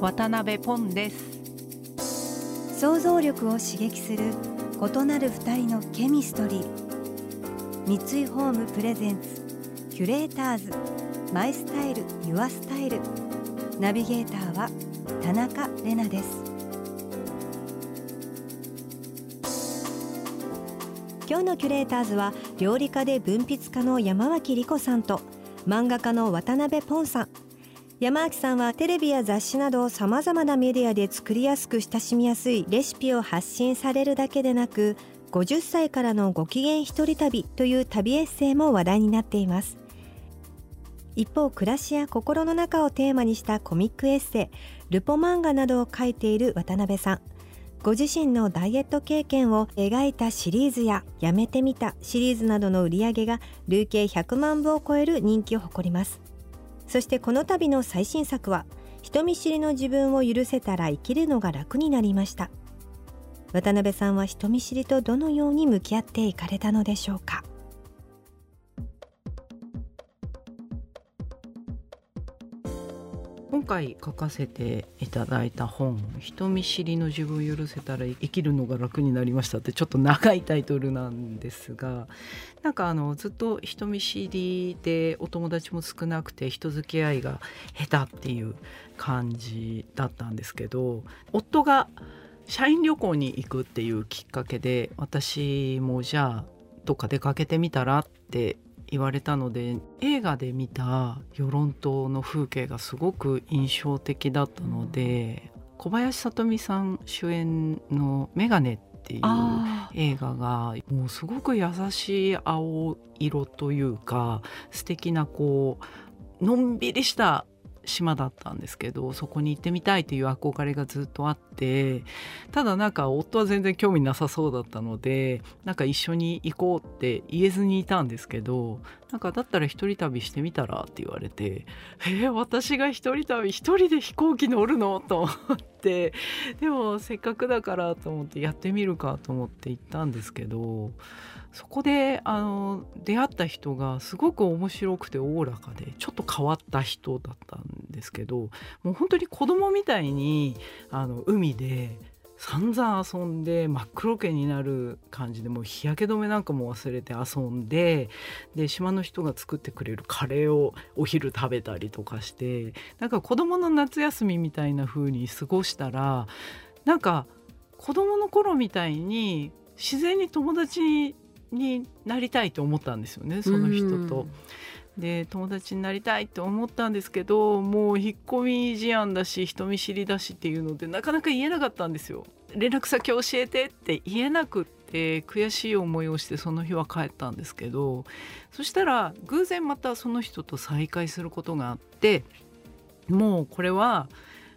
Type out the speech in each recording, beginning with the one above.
渡辺ポンです。想像力を刺激する異なる二人のケミストリー。三井ホームプレゼンツキュレーターズ。マイスタイルユアスタイル。ナビゲーターは田中れなです。今日のキュレーターズは料理家で文筆家の山脇理子さんと漫画家の渡辺ポンさん。山脇さんはテレビや雑誌などさまざまなメディアで作りやすく親しみやすいレシピを発信されるだけでなく50歳からのご機嫌一人旅という旅エッセイも話題になっています。一方暮らしや心の中をテーマにしたコミックエッセイルポ漫画などを書いている渡辺さん。ご自身のダイエット経験を描いたシリーズややめてみたシリーズなどの売り上げが累計100万部を超える人気を誇ります。そしてこの度の最新作は人見知りの自分を許せたら生きるのが楽になりました。渡辺さんは人見知りとどのように向き合っていかれたのでしょうか？今回書かせていただいた本「人見知りの自分を許せたら生きるのが楽になりました」ってちょっと長いタイトルなんですが なんかあのずっと人見知りでお友達も少なくて人付き合いが下手っていう感じだったんですけど夫が社員旅行に行くっていうきっかけで私もじゃあどっか出かけてみたらって言われたので映画で見た与論島の風景がすごく印象的だったので小林聡美さん主演の「メガネ」っていう映画がもうすごく優しい青色というか素敵なこうのんびりした島だったんですけどそこに行ってみたいという憧れがずっとあってただなんか夫は全然興味なさそうだったのでなんか一緒に行こうって言えずにいたんですけどなんかだったら一人旅してみたらって言われて「えー、私が一人旅一人で飛行機乗るの?」と思ってでもせっかくだからと思ってやってみるかと思って行ったんですけど。そこであの出会った人がすごく面白くておおらかでちょっと変わった人だったんですけどもう本当に子供みたいにあの海で散々遊んで真っ黒けになる感じでもう日焼け止めなんかも忘れて遊んでで島の人が作ってくれるカレーをお昼食べたりとかしてなんか子供の夏休みみたいな風に過ごしたらなんか子供の頃みたいに自然に友達になりたいと思ったんですよねその人と。で友達になりたいと思ったんですけどもう引っ込み思案だし人見知りだしっていうのでなかなか言えなかったんですよ。連絡先教えてって言えなくって悔しい思いをしてその日は帰ったんですけどそしたら偶然またその人と再会することがあってもうこれは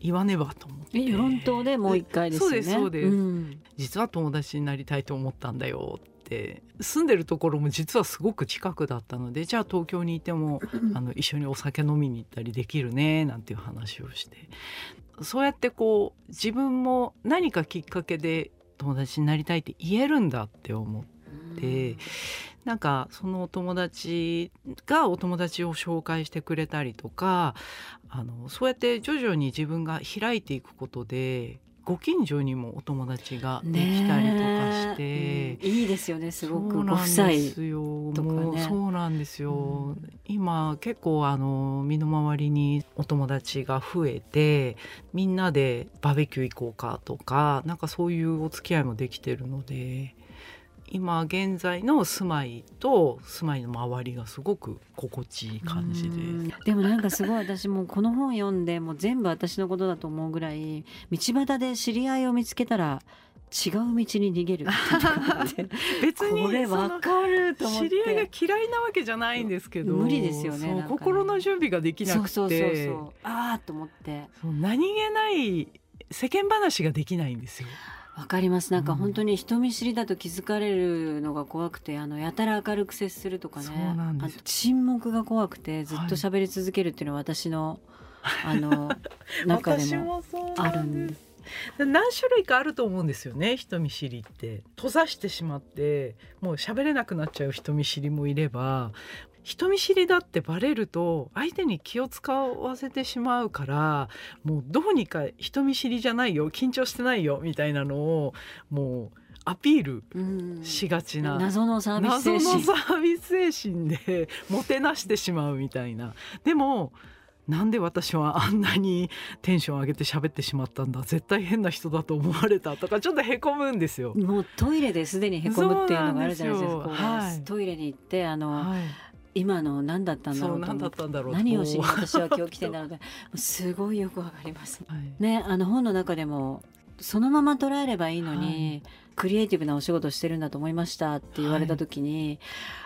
言わねばと思って。与論島でもう一回ですよね。そうですそうです、うん、実は友達になりたいと思ったんだよって住んでるところも実はすごく近くだったのでじゃあ東京にいても あの一緒にお酒飲みに行ったりできるねなんていう話をしてそうやってこう自分も何かきっかけで友達になりたいって言えるんだって思って。なんかそのお友達がお友達を紹介してくれたりとかあのそうやって徐々に自分が開いていくことでご近所にもお友達ができたりとかして、うん、いいですよねすごく。ご夫妻とかね。そうなんですよ、うん、今結構あの身の回りにお友達が増えてみんなでバーベキュー行こうかとかなんかそういうお付き合いもできてるので今現在の住まいと住まいの周りがすごく心地いい感じででもなんかすごい私もこの本読んでもう全部私のことだと思うぐらい道端で知り合いを見つけたら違う道に逃げる 別にこれわかると思って。知り合いが嫌いなわけじゃないんですけど無理ですよね、ね、心の準備ができなくて。そうそうそうああと思って。何気ない世間話ができないんですよ。わかります。なんか本当に人見知りだと気づかれるのが怖くてあのやたら明るく接するとかね。そうなんですよ。あと沈黙が怖くてずっと喋り続けるっていうのは私の、あの中で私もあるなんです。何種類かあると思うんですよね人見知りって。閉ざしてしまってもう喋れなくなっちゃう人見知りもいれば人見知りだってバレると相手に気を使わせてしまうからもうどうにか人見知りじゃないよ緊張してないよみたいなのをもうアピールうん。しがちな、謎のサービス謎の精神サービス精神で もてなしてしまうみたいな。でもなんで私はあんなにテンション上げて喋ってしまったんだ？絶対変な人だと思われたとかちょっとへこむんですよ。もうトイレですでにへこむっていうのがあるじゃないですか。はい。トイレに行ってあの、はい、今の何だったんだそう何ろうと思ってだったんだろうと。何をしに私は今日来てんだろうって もうすごいよくわかります。はい。ねあの本の中でもそのまま捉えればいいのに、クリエイティブなお仕事をしてるんだと思いましたって言われた時に、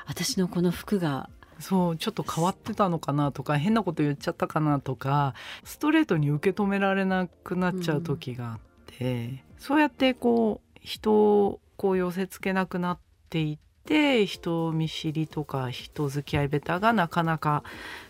私のこの服がそうちょっと変わってたのかなとか変なこと言っちゃったかなとかストレートに受け止められなくなっちゃう時があって、そうやってこう人をこう寄せつけなくなっていって人見知りとか人付き合いベタがなかなか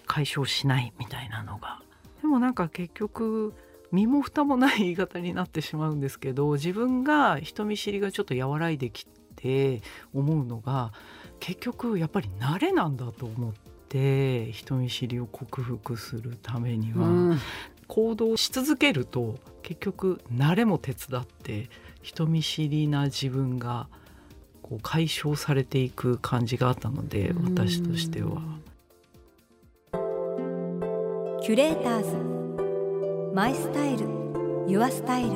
解消しないみたいなのが。でもなんか結局身も蓋もない言い方になってしまうんですけど自分が人見知りがちょっと和らいできて思うのが結局やっぱり慣れなんだと思って人見知りを克服するためには、うん。行動し続けると結局慣れも手伝って人見知りな自分がこう解消されていく感じがあったので私としては。キュレーターズ。マイスタイル。ユアスタイル。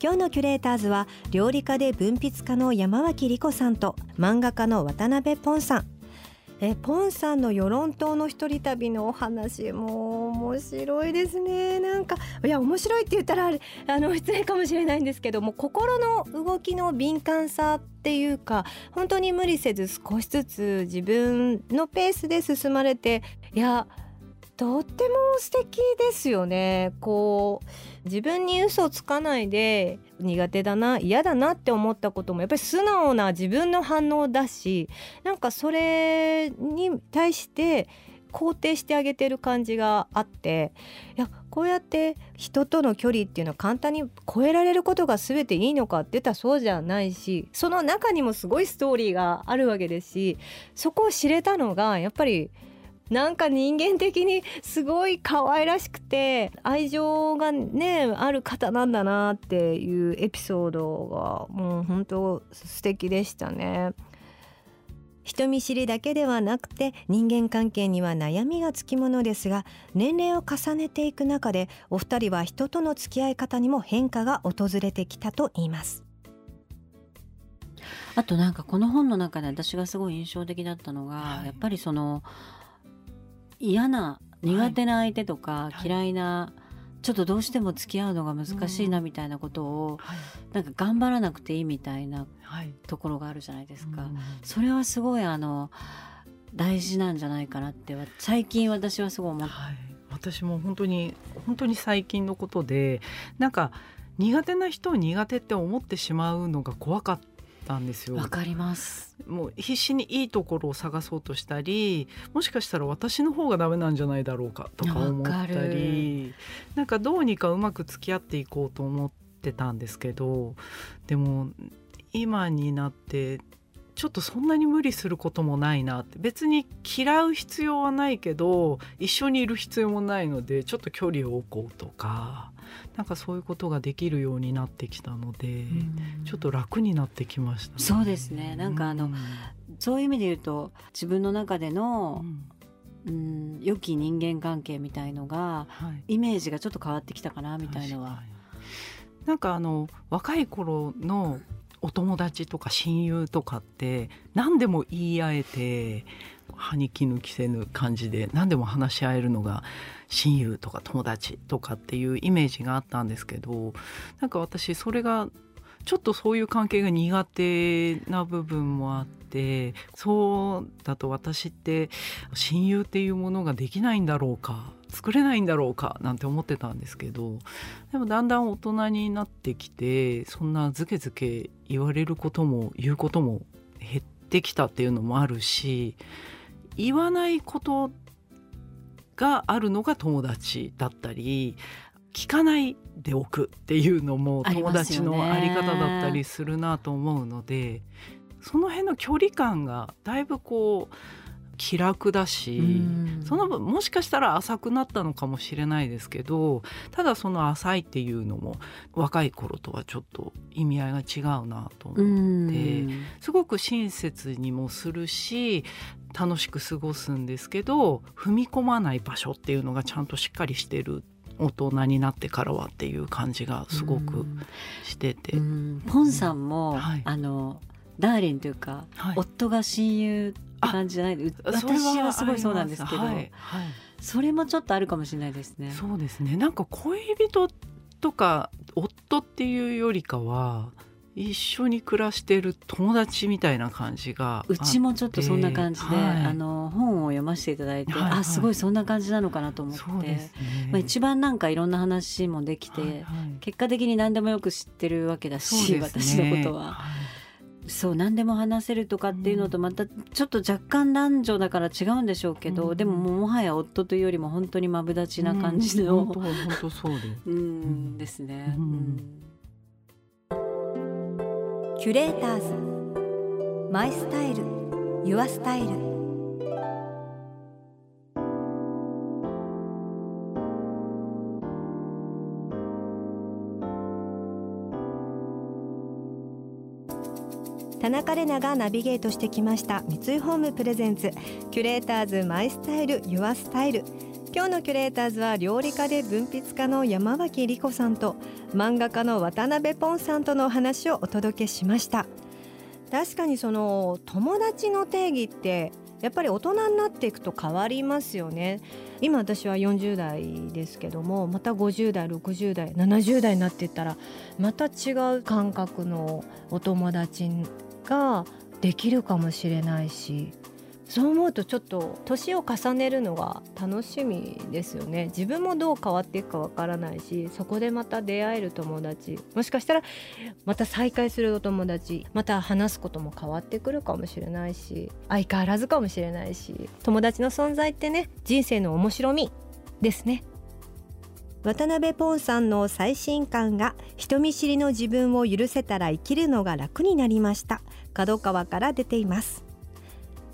今日のキュレーターズは料理家で文筆家の山脇理子さんと漫画家の渡辺ポンさんえポンさんの与論島の一人旅のお話もう面白いですね。なんかいや面白いって言ったらあの失礼かもしれないんですけども心の動きの敏感さっていうか本当に無理せず少しずつ自分のペースで進まれていやとっても素敵ですよね。こう自分に嘘をつかないで苦手だな嫌だなって思ったこともやっぱり素直な自分の反応だしなんかそれに対して肯定してあげてる感じがあっていやこうやって人との距離っていうのは簡単に超えられることが全ていいのかって言ったらそうじゃないしその中にもすごいストーリーがあるわけですしそこを知れたのがやっぱりなんか人間的にすごい可愛らしくて愛情がねある方なんだなっていうエピソードがもう本当素敵でしたね。人見知りだけではなくて人間関係には悩みがつきものですが年齢を重ねていく中でお二人は人との付き合い方にも変化が訪れてきたと言います。あとなんかこの本の中で私がすごい印象的だったのが、はいやっぱりその嫌な苦手な相手とかはい。嫌いな、ちょっとどうしても付き合うのが難しいなみたいなことを、はい。なんか頑張らなくていいみたいなはい。ところがあるじゃないですか。うん。それはすごいあの大事なんじゃないかなってわ最近私はすごい思っはい、私も本当に本当に最近のことでなんか苦手な人を苦手って思ってしまうのが怖かったんですよ。わかります。もう必死にいいところを探そうとしたりもしかしたら私の方がダメなんじゃないだろうかとか思ったりなんかどうにかうまく付き合っていこうと思ってたんですけどでも今になってちょっとそんなに無理することもないなって別に嫌う必要はないけど一緒にいる必要もないのでちょっと距離を置こうとかなんかそういうことができるようになってきたので、ちょっと楽になってきました、そうですね。なんかあのうん。そういう意味で言うと自分の中でのう、ん。うん、良き人間関係みたいのがはい。イメージがちょっと変わってきたかなみたいのは。なんかあの若い頃のお友達とか親友とかって何でも言い合えて歯に衣着せぬ感じで何でも話し合えるのが親友とか友達とかっていうイメージがあったんですけどなんか私それがちょっとそういう関係が苦手な部分もあってそうだと私って親友っていうものができないんだろうか作れないんだろうかなんて思ってたんですけどでもだんだん大人になってきてそんなずけずけ言われることも言うことも減ってきたっていうのもあるし言わないことがあるのが友達だったり聞かないでおくっていうのも友達のあり方だったりするなと思うので、その辺の距離感がだいぶこう気楽だし、その分もしかしたら浅くなったのかもしれないですけどただその浅いっていうのも若い頃とはちょっと意味合いが違うなと思ってすごく親切にもするし楽しく過ごすんですけど踏み込まない場所っていうのがちゃんとしっかりしてる大人になってからはっていう感じがすごくしてて。ポンさんも、はい、あのダーリンというか、はい、夫が親友って感じじゃない？私はすごいそうなんですけど、はい。はい、それもちょっとあるかもしれないですね。そうですね。なんか恋人とか夫っていうよりかは一緒に暮らしてる友達みたいな感じがうちもちょっとそんな感じで、はい、あの本を読ませていただいて、はいはい、あすごいそんな感じなのかなと思って、ね、まあ、一番なんかいろんな話もできて、はいはい、結果的に何でもよく知ってるわけだし、ね、私のことは。はい。そう何でも話せるとかっていうのとまたちょっと若干男女だから違うんでしょうけど、うん、でももはや夫というよりも本当にマブダチな感じの、うん、本当そうで、うん、ですね、キュレーターズ。マイスタイル。ユアスタイル。田中れながナビゲートしてきました。三井ホームプレゼンツ。キュレーターズ My Style。Your Style。今日のキュレーターズは料理家で文筆家の山脇りこさんと漫画家のわたなべぽんさんとのお話をお届けしました。確かにその友達の定義ってやっぱり大人になっていくと変わりますよね。今私は40代ですけどもまた50代60代70代になっていったらまた違う感覚のお友達ができるかもしれないしそう思うとちょっと年を重ねるのが楽しみですよね。自分もどう変わっていくかわからないしそこでまた出会える友達もしかしたらまた再会するお友達また話すことも変わってくるかもしれないし相変わらずかもしれないし友達の存在ってね人生の面白みですね。わたなべぽんさんの最新刊が人見知りの自分を許せたら生きるのが楽になりました。角川から出ています。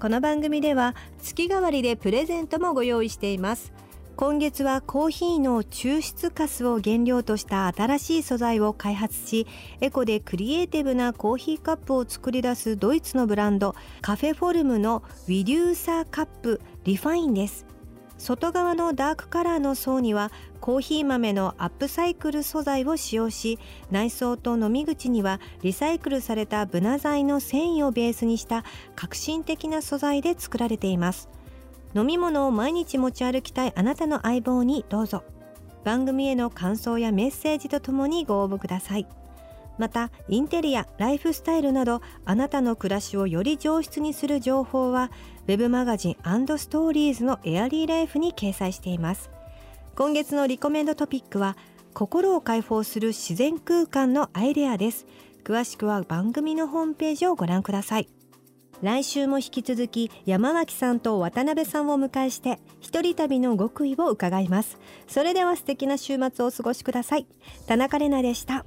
この番組では月替わりでプレゼントもご用意しています。今月はコーヒーの抽出カスを原料とした新しい素材を開発しエコでクリエイティブなコーヒーカップを作り出すドイツのブランド Kaffeeform の Weducer Cup Refined です。外側のダークカラーの層にはコーヒー豆のアップサイクル素材を使用し内装と飲み口にはリサイクルされたブナ材の繊維をベースにした革新的な素材で作られています。飲み物を毎日持ち歩きたいあなたの相棒にどうぞ。番組への感想やメッセージとともにご応募ください。またインテリアライフスタイルなどあなたの暮らしをより上質にする情報は web マガジンストーリーズのエアリーライフに掲載しています。今月のリコメンドトピックは心を解放する自然空間のアイデアです。詳しくは番組のホームページをご覧ください。来週も引き続き山脇さんと渡辺さんを迎えして一人旅の極意を伺います。それでは素敵な週末をお過ごしください。田中れなでした。